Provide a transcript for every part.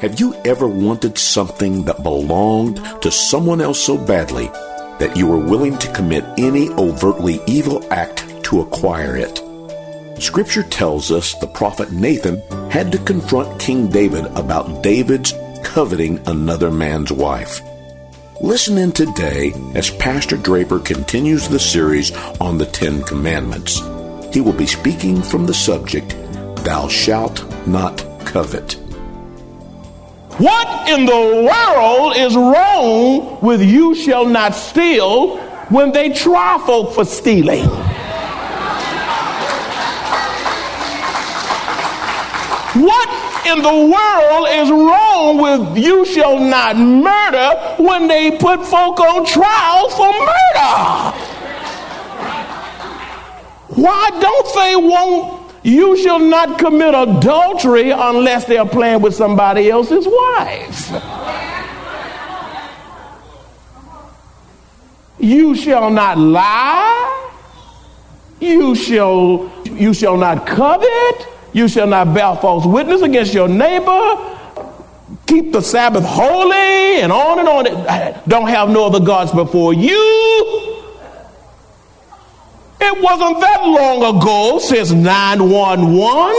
Have you ever wanted something that belonged to someone else so badly that you were willing to commit any overtly evil act to acquire it? Scripture tells us the prophet Nathan had to confront King David about David's coveting another man's wife. Listen in today as Pastor Draper continues the series on the Ten Commandments. He will be speaking from the subject, Thou shalt not covet. What in the world is wrong with you shall not steal when they try folk for stealing? What in the world is wrong with you shall not murder when they put folk on trial for murder? Why don't they want you shall not commit adultery unless they're playing with somebody else's wife. You shall not lie. You shall, you shall not covet. You shall not bear false witness against your neighbor. Keep the Sabbath holy and on and on. Don't have no other gods before you. It wasn't that long ago since 911.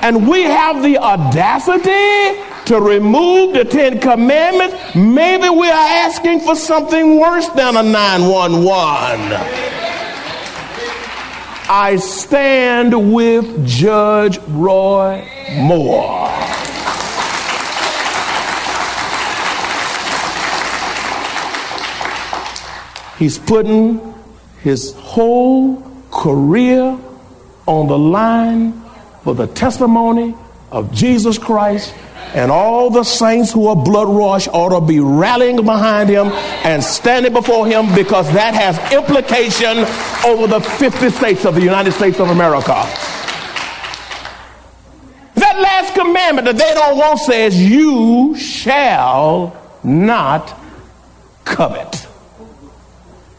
And we have the audacity to remove the Ten Commandments. Maybe we are asking for something worse than a 911. I stand with Judge Roy Moore. He's putting his whole career on the line for the testimony of Jesus Christ and all the saints who are blood rush ought to be rallying behind him and standing before him because that has implication over the 50 states of the United States of America. That last commandment that they don't want says, You shall not covet.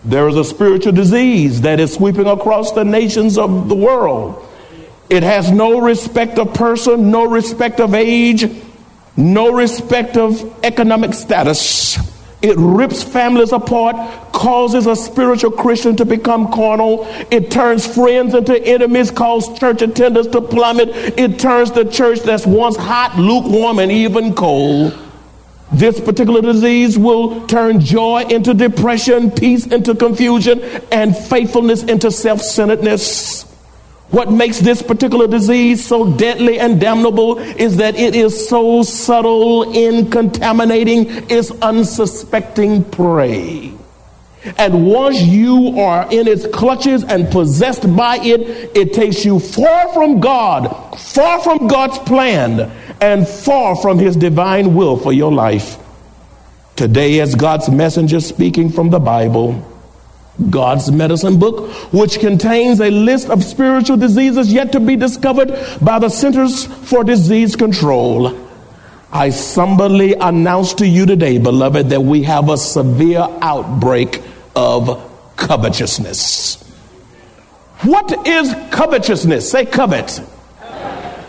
There is a spiritual disease that is sweeping across the nations of the world. It has no respect of person, no respect of age, no respect of economic status. It rips families apart, causes a spiritual Christian to become carnal. It turns friends into enemies, causes church attendance to plummet. It turns the church that's once hot, lukewarm, and even cold. This particular disease will turn joy into depression, peace into confusion, and faithfulness into self centeredness. What makes this particular disease so deadly and damnable is that it is so subtle in contaminating its unsuspecting prey. And once you are in its clutches and possessed by it, it takes you far from God, far from God's plan, and far from His divine will for your life. Today, as God's messenger speaking from the Bible, God's medicine book, which contains a list of spiritual diseases yet to be discovered by the Centers for Disease Control. I somberly announce to you today, beloved, that we have a severe outbreak of covetousness. What is covetousness? Say covet.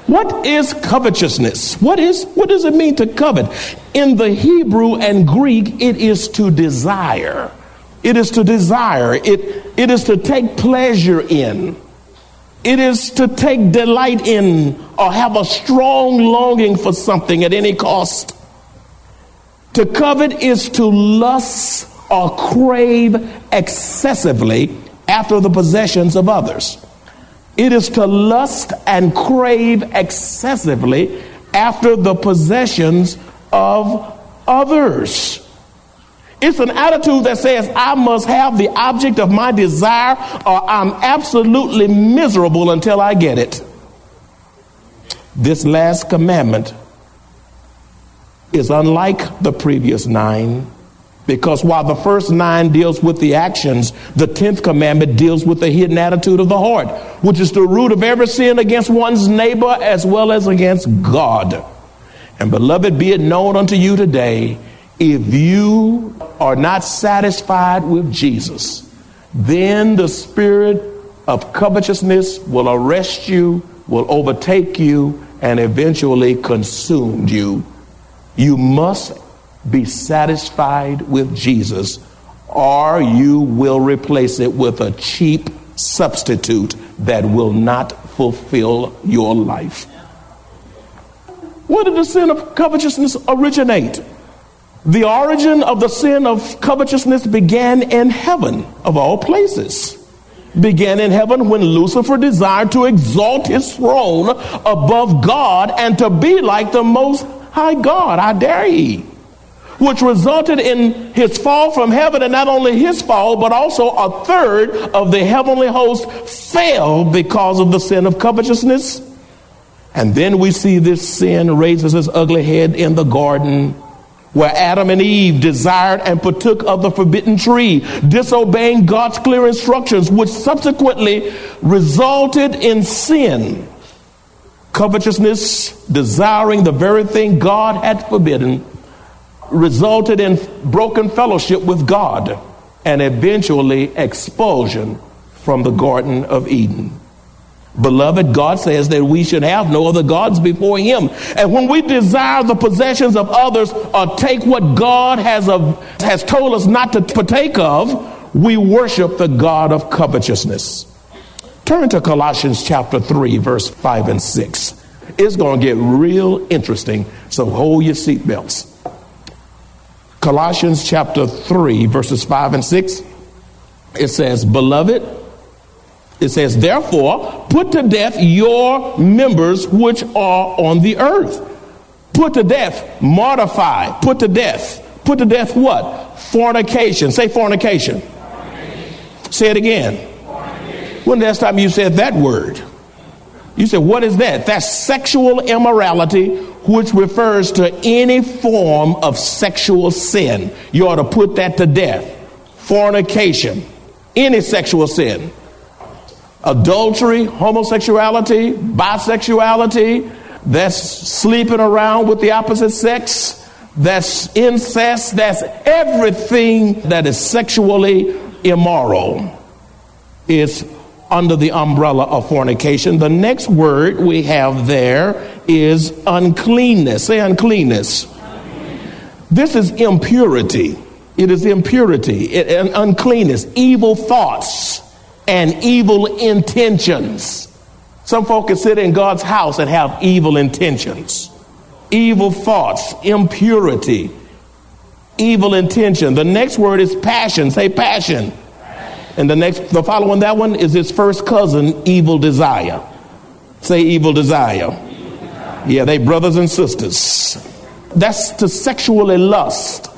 What is covetousness? What is what does it mean to covet? In the Hebrew and Greek, it is to desire. It is to desire. It, it is to take pleasure in. It is to take delight in or have a strong longing for something at any cost. To covet is to lust or crave excessively after the possessions of others. It is to lust and crave excessively after the possessions of others. It's an attitude that says, I must have the object of my desire or I'm absolutely miserable until I get it. This last commandment is unlike the previous nine because while the first nine deals with the actions, the tenth commandment deals with the hidden attitude of the heart, which is the root of every sin against one's neighbor as well as against God. And beloved, be it known unto you today, if you are not satisfied with Jesus, then the spirit of covetousness will arrest you, will overtake you, and eventually consume you. You must be satisfied with Jesus, or you will replace it with a cheap substitute that will not fulfill your life. Where did the sin of covetousness originate? The origin of the sin of covetousness began in heaven, of all places. Began in heaven when Lucifer desired to exalt his throne above God and to be like the most high God. I dare ye which resulted in his fall from heaven, and not only his fall, but also a third of the heavenly host fell because of the sin of covetousness. And then we see this sin raises its ugly head in the garden where Adam and Eve desired and partook of the forbidden tree, disobeying God's clear instructions, which subsequently resulted in sin. Covetousness, desiring the very thing God had forbidden, resulted in broken fellowship with God and eventually expulsion from the Garden of Eden. Beloved, God says that we should have no other gods before Him. And when we desire the possessions of others or take what God has, has told us not to partake of, we worship the God of covetousness. Turn to Colossians chapter 3, verse 5 and 6. It's going to get real interesting, so hold your seatbelts. Colossians chapter 3, verses 5 and 6, it says, Beloved, it says, Therefore, put to death your members which are on the earth. Put to death, mortify, put to death. Put to death what? Fornication. Say fornication. fornication. Say it again. When the last time you said that word? You say, what is that? That's sexual immorality, which refers to any form of sexual sin. You ought to put that to death. Fornication, any sexual sin. Adultery, homosexuality, bisexuality, that's sleeping around with the opposite sex, that's incest, that's everything that is sexually immoral is under the umbrella of fornication. The next word we have there is uncleanness. Say uncleanness. This is impurity. It is impurity it, and uncleanness, evil thoughts and evil intentions. Some folk can sit in God's house and have evil intentions, evil thoughts, impurity, evil intention. The next word is passion. Say passion. And the next, the following that one is his first cousin, evil desire. Say evil desire. Yeah, they brothers and sisters. That's to sexually lust.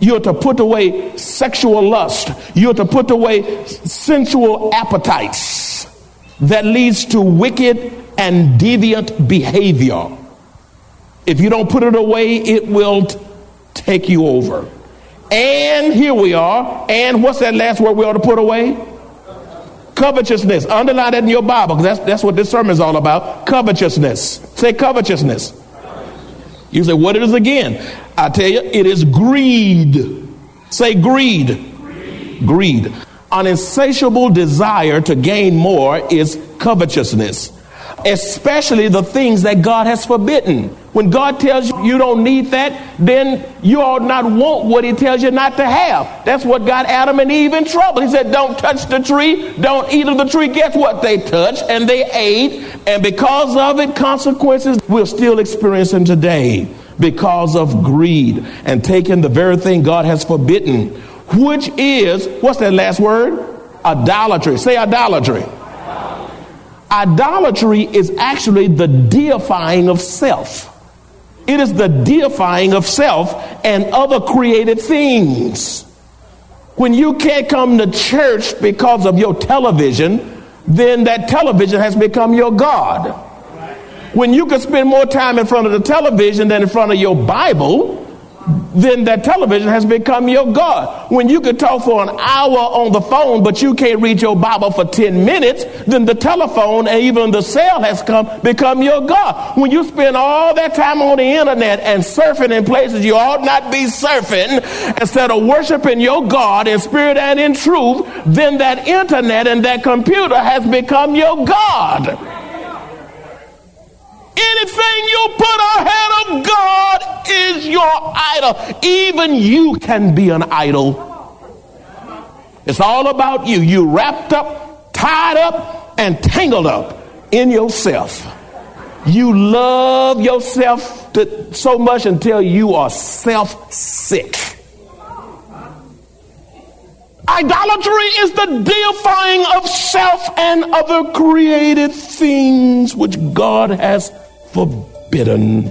You're to put away sexual lust. You're to put away sensual appetites that leads to wicked and deviant behavior. If you don't put it away, it will t- take you over. And here we are. And what's that last word we ought to put away? Covetousness. Underline that in your Bible because that's, that's what this sermon is all about. Covetousness. Say covetousness. You say, what is again? I tell you, it is greed. Say greed. Greed. greed. An insatiable desire to gain more is covetousness especially the things that God has forbidden. When God tells you you don't need that, then you ought not want what He tells you not to have. That's what got Adam and Eve in trouble. He said, Don't touch the tree, don't eat of the tree. Guess what? They touched and they ate, and because of it, consequences we're still experiencing today because of greed and taking the very thing God has forbidden, which is, what's that last word? Idolatry. Say idolatry. Idolatry is actually the deifying of self. It is the deifying of self and other created things. When you can't come to church because of your television, then that television has become your God. When you can spend more time in front of the television than in front of your Bible, then that television has become your God. When you could talk for an hour on the phone, but you can't read your Bible for 10 minutes, then the telephone and even the cell has come become your God. When you spend all that time on the internet and surfing in places you ought not be surfing, instead of worshiping your God in spirit and in truth, then that internet and that computer has become your God. Anything you put ahead of God is your idol. Even you can be an idol. It's all about you. You wrapped up, tied up, and tangled up in yourself. You love yourself to, so much until you are self sick. Idolatry is the deifying of self and other created things which God has forbidden.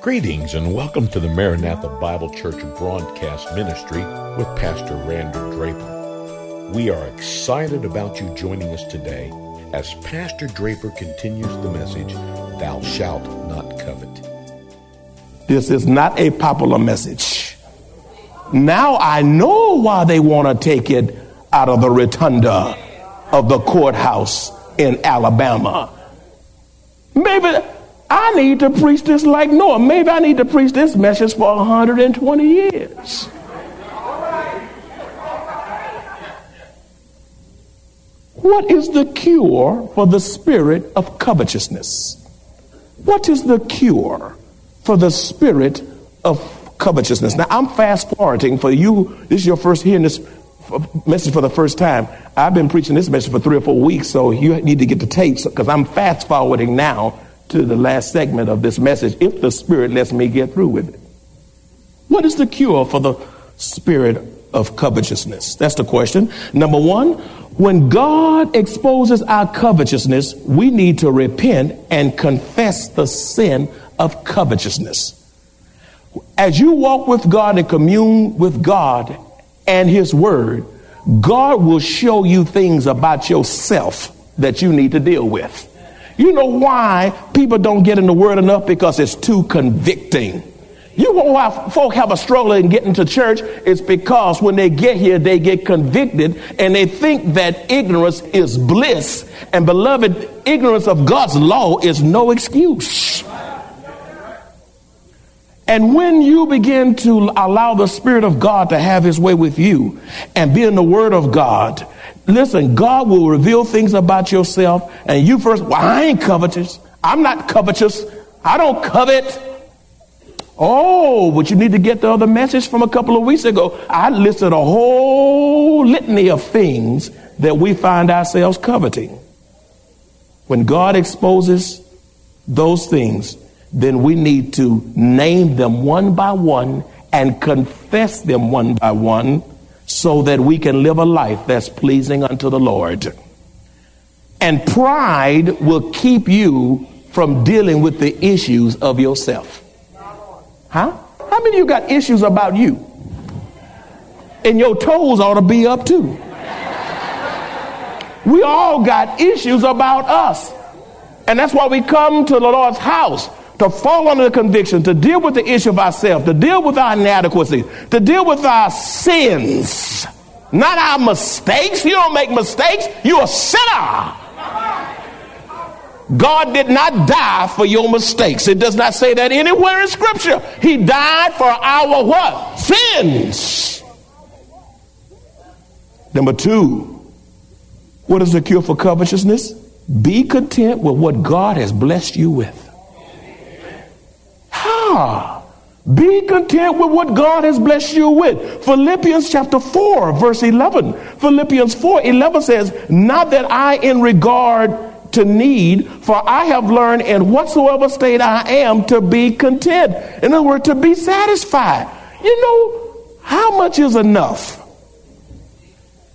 Greetings and welcome to the Maranatha Bible Church broadcast ministry with Pastor Rander Draper. We are excited about you joining us today as Pastor Draper continues the message, Thou shalt not covet. This is not a popular message. Now I know why they want to take it out of the rotunda of the courthouse in Alabama. Maybe I need to preach this like Noah. Maybe I need to preach this message for 120 years. What is the cure for the spirit of covetousness? What is the cure for the spirit of covetousness. Now, I'm fast forwarding for you. This is your first hearing this message for the first time. I've been preaching this message for three or four weeks, so you need to get the tapes because I'm fast forwarding now to the last segment of this message if the Spirit lets me get through with it. What is the cure for the spirit of covetousness? That's the question. Number one, when God exposes our covetousness, we need to repent and confess the sin of covetousness as you walk with God and commune with God and His Word, God will show you things about yourself that you need to deal with. You know why people don't get in the Word enough? Because it's too convicting. You know why folk have a struggle in getting to church? It's because when they get here, they get convicted and they think that ignorance is bliss. And beloved, ignorance of God's law is no excuse. And when you begin to allow the Spirit of God to have His way with you and be in the Word of God, listen, God will reveal things about yourself. And you first, well, I ain't covetous. I'm not covetous. I don't covet. Oh, but you need to get the other message from a couple of weeks ago. I listed a whole litany of things that we find ourselves coveting. When God exposes those things, then we need to name them one by one and confess them one by one so that we can live a life that's pleasing unto the Lord. And pride will keep you from dealing with the issues of yourself. Huh? How many of you got issues about you? And your toes ought to be up too. We all got issues about us. And that's why we come to the Lord's house to fall under the conviction, to deal with the issue of ourselves, to deal with our inadequacies, to deal with our sins, not our mistakes. You don't make mistakes, you're a sinner. God did not die for your mistakes. It does not say that anywhere in scripture. He died for our what? Sins. Number two, what is the cure for covetousness? Be content with what God has blessed you with. Be content with what God has blessed you with. Philippians chapter 4, verse 11. Philippians 4 11 says, Not that I, in regard to need, for I have learned in whatsoever state I am to be content. In other words, to be satisfied. You know, how much is enough?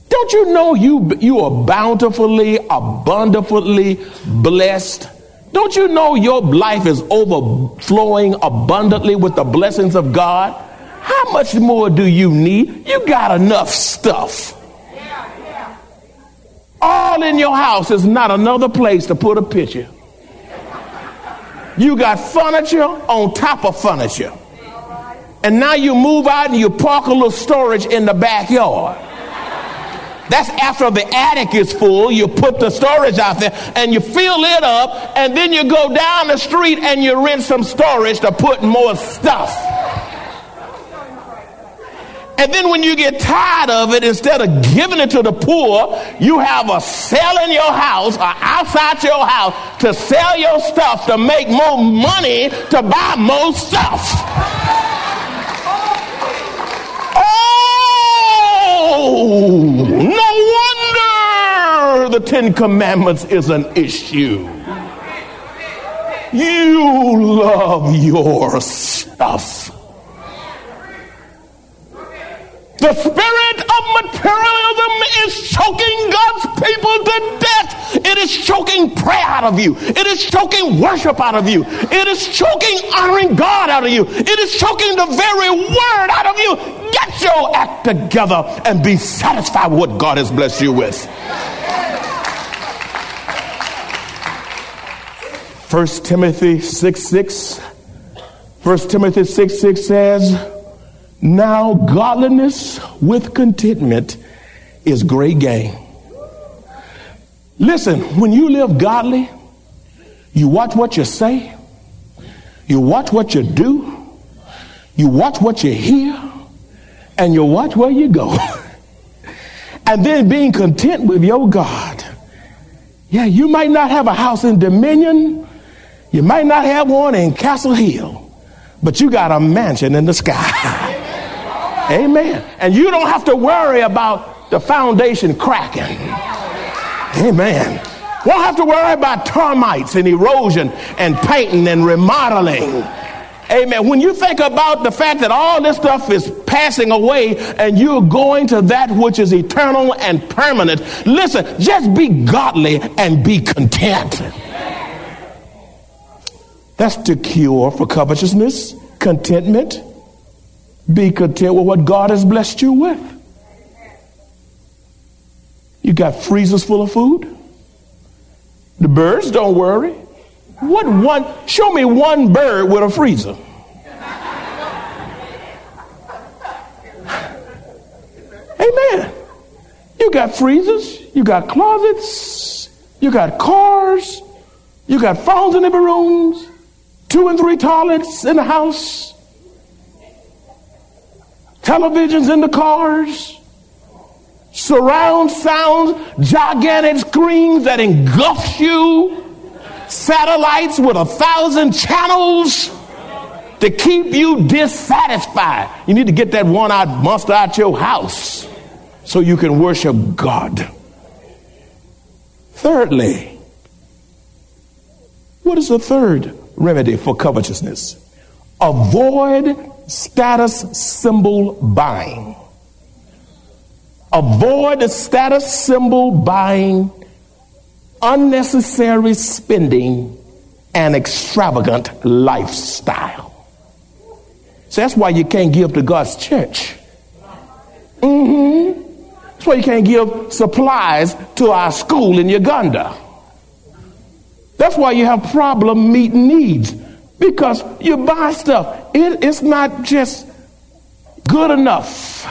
Don't you know you, you are bountifully, abundantly blessed? Don't you know your life is overflowing abundantly with the blessings of God? How much more do you need? You got enough stuff. All in your house is not another place to put a picture. You got furniture on top of furniture. And now you move out and you park a little storage in the backyard. That's after the attic is full. You put the storage out there and you fill it up, and then you go down the street and you rent some storage to put more stuff. And then when you get tired of it, instead of giving it to the poor, you have a sale in your house or outside your house to sell your stuff to make more money to buy more stuff. Oh, no wonder the Ten Commandments is an issue. You love your stuff. The spirit of materialism is choking God's people to death. It is choking prayer out of you. It is choking worship out of you. It is choking honoring God out of you. It is choking the very word out of you. Get your act together and be satisfied with what God has blessed you with. First Timothy 6 6. 1 Timothy 6 6 says, now, godliness with contentment is great gain. Listen, when you live godly, you watch what you say, you watch what you do, you watch what you hear, and you watch where you go. and then being content with your God. Yeah, you might not have a house in Dominion, you might not have one in Castle Hill, but you got a mansion in the sky. Amen. And you don't have to worry about the foundation cracking. Amen. Won't have to worry about termites and erosion and painting and remodeling. Amen. When you think about the fact that all this stuff is passing away and you're going to that which is eternal and permanent, listen, just be godly and be content. That's the cure for covetousness, contentment. Be content with what God has blessed you with. You got freezers full of food. The birds don't worry. What one? Show me one bird with a freezer. Amen. You got freezers, you got closets, you got cars, you got phones in every rooms, two and three toilets in the house televisions in the cars, surround sound, gigantic screens that engulfs you, satellites with a thousand channels to keep you dissatisfied. You need to get that one eyed monster out your house so you can worship God. Thirdly, what is the third remedy for covetousness? Avoid status symbol buying. Avoid the status symbol buying, unnecessary spending, and extravagant lifestyle. So that's why you can't give to God's church. Mm-hmm. That's why you can't give supplies to our school in Uganda. That's why you have problem meeting needs because you buy stuff. It, it's not just good enough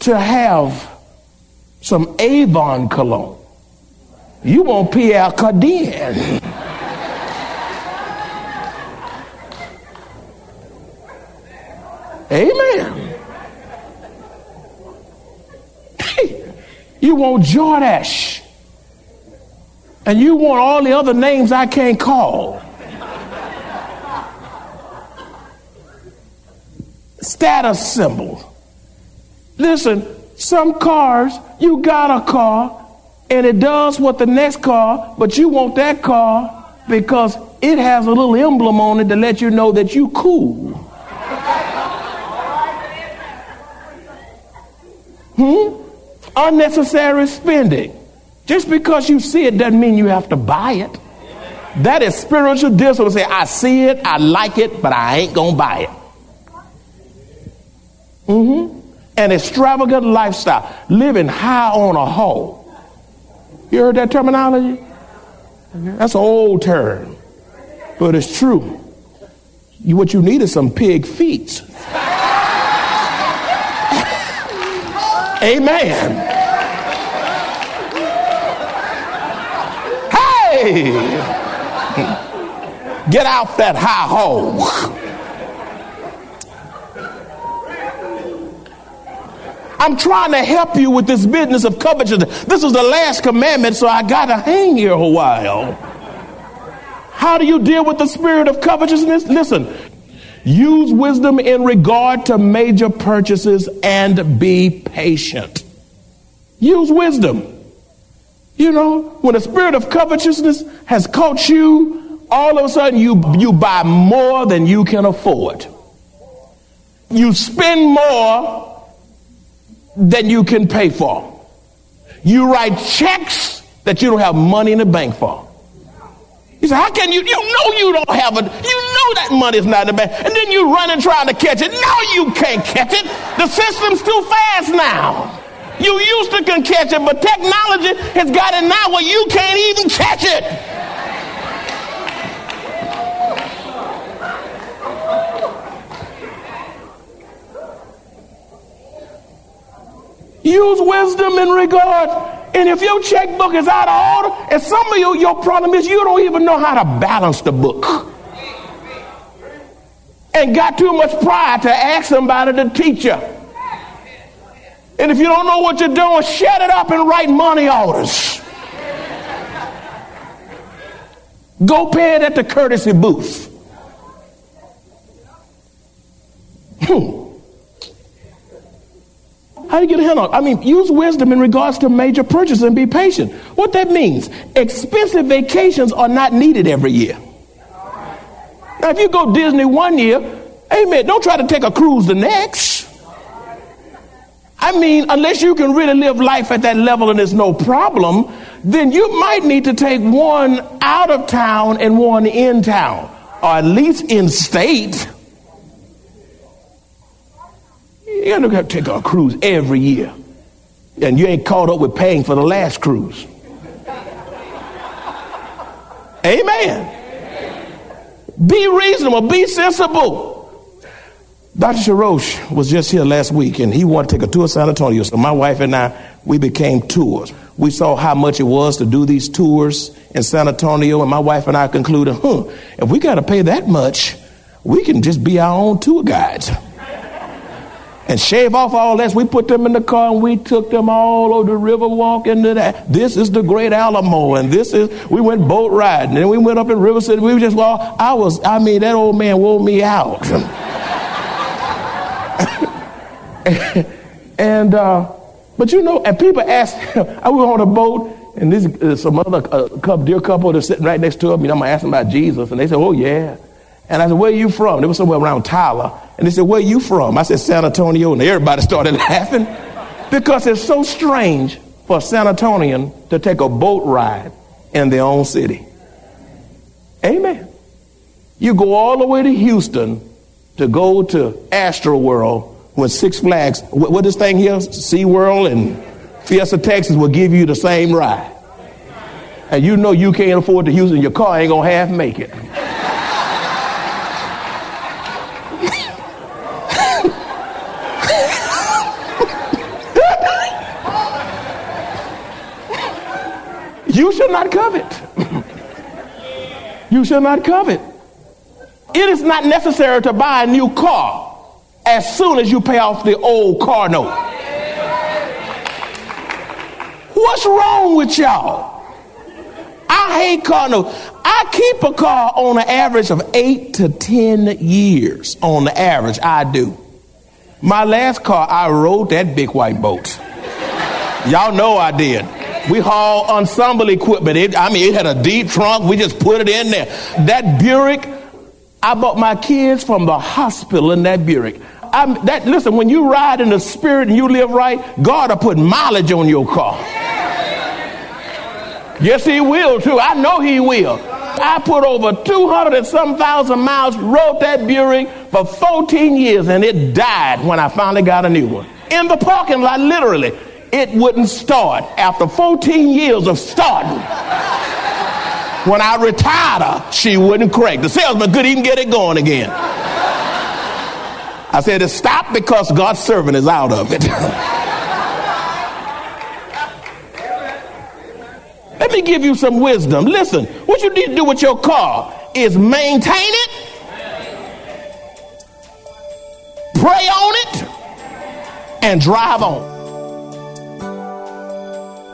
to have some Avon cologne. You want Pierre Cardin. Amen. you want Jordache. And you want all the other names I can't call. Status symbol. Listen, some cars, you got a car and it does what the next car, but you want that car because it has a little emblem on it to let you know that you cool. Hmm? Unnecessary spending. Just because you see it doesn't mean you have to buy it. That is spiritual discipline. Say, I see it, I like it, but I ain't gonna buy it. Mm-hmm. An extravagant lifestyle, living high on a hog. You heard that terminology? That's an old term, but it's true. You, what you need is some pig feet. Amen. Hey! Get out that high hole. I'm trying to help you with this business of covetousness. This is the last commandment, so I got to hang here a while. How do you deal with the spirit of covetousness? Listen, use wisdom in regard to major purchases and be patient. Use wisdom. You know, when the spirit of covetousness has caught you, all of a sudden you, you buy more than you can afford. You spend more than you can pay for. You write checks that you don't have money in the bank for. You say, how can you, you know you don't have it. You know that money's not in the bank. And then you run and trying to catch it. No, you can't catch it. The system's too fast now. You used to can catch it, but technology has got it now where you can't even catch it. Use wisdom in regard. And if your checkbook is out of order, and some of you, your problem is you don't even know how to balance the book. And got too much pride to ask somebody to teach you. And if you don't know what you're doing, shut it up and write money orders. Go pay it at the courtesy booth. Hmm. How do you get a handle? I mean, use wisdom in regards to major purchases and be patient. What that means, expensive vacations are not needed every year. Now, if you go Disney one year, amen, don't try to take a cruise the next. I mean, unless you can really live life at that level and there's no problem, then you might need to take one out of town and one in town, or at least in state. You got to take a cruise every year. And you ain't caught up with paying for the last cruise. Amen. Be reasonable, be sensible. Dr. Sharosh was just here last week and he wanted to take a tour of San Antonio. So my wife and I, we became tours. We saw how much it was to do these tours in San Antonio, and my wife and I concluded, huh, if we got to pay that much, we can just be our own tour guides and shave off all that. We put them in the car and we took them all over the river walk into that. This is the Great Alamo, and this is we went boat riding, and we went up in River City. We just well, I was, I mean, that old man wore me out. and uh, but you know, and people ask, I was on a boat. And this uh, some other uh, dear couple that's sitting right next to me. You know, I'm asking about Jesus, and they said, "Oh yeah." And I said, "Where are you from?" They were somewhere around Tyler. And they said, Where are you from? I said, San Antonio. And everybody started laughing because it's so strange for a San Antonian to take a boat ride in their own city. Amen. You go all the way to Houston to go to Astro World when Six Flags, what this thing here, SeaWorld and Fiesta Texas will give you the same ride. And you know you can't afford to Houston, your car ain't gonna half make it. You shall not covet. you shall not covet. It is not necessary to buy a new car as soon as you pay off the old car note. What's wrong with y'all? I hate car notes. I keep a car on an average of eight to ten years. On the average, I do. My last car, I rode that big white boat. Y'all know I did. We haul ensemble equipment. It, I mean, it had a deep trunk. We just put it in there. That Buick, I bought my kids from the hospital in that Buick. I'm, that, listen, when you ride in the spirit and you live right, God will put mileage on your car. Yes, He will too. I know He will. I put over 200 and some thousand miles, rode that Buick for 14 years, and it died when I finally got a new one. In the parking lot, literally. It wouldn't start after 14 years of starting. When I retired her, she wouldn't crank. The salesman couldn't even get it going again. I said, it stopped because God's servant is out of it. Let me give you some wisdom. Listen, what you need to do with your car is maintain it, pray on it, and drive on.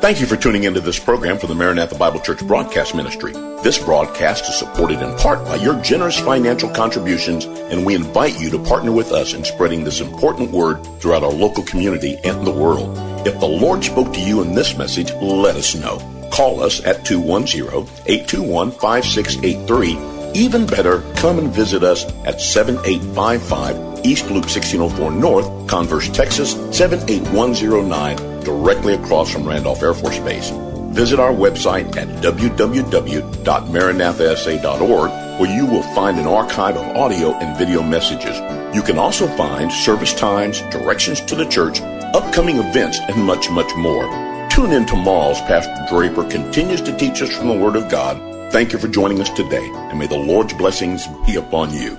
Thank you for tuning into this program for the Maranatha Bible Church Broadcast Ministry. This broadcast is supported in part by your generous financial contributions, and we invite you to partner with us in spreading this important word throughout our local community and the world. If the Lord spoke to you in this message, let us know. Call us at 210-821-5683. Even better, come and visit us at 7855 East Loop 1604 North, Converse, Texas 78109 directly across from Randolph Air Force Base. Visit our website at www.maranathasa.org where you will find an archive of audio and video messages. You can also find service times, directions to the church, upcoming events, and much, much more. Tune in tomorrow as Pastor Draper continues to teach us from the Word of God. Thank you for joining us today, and may the Lord's blessings be upon you.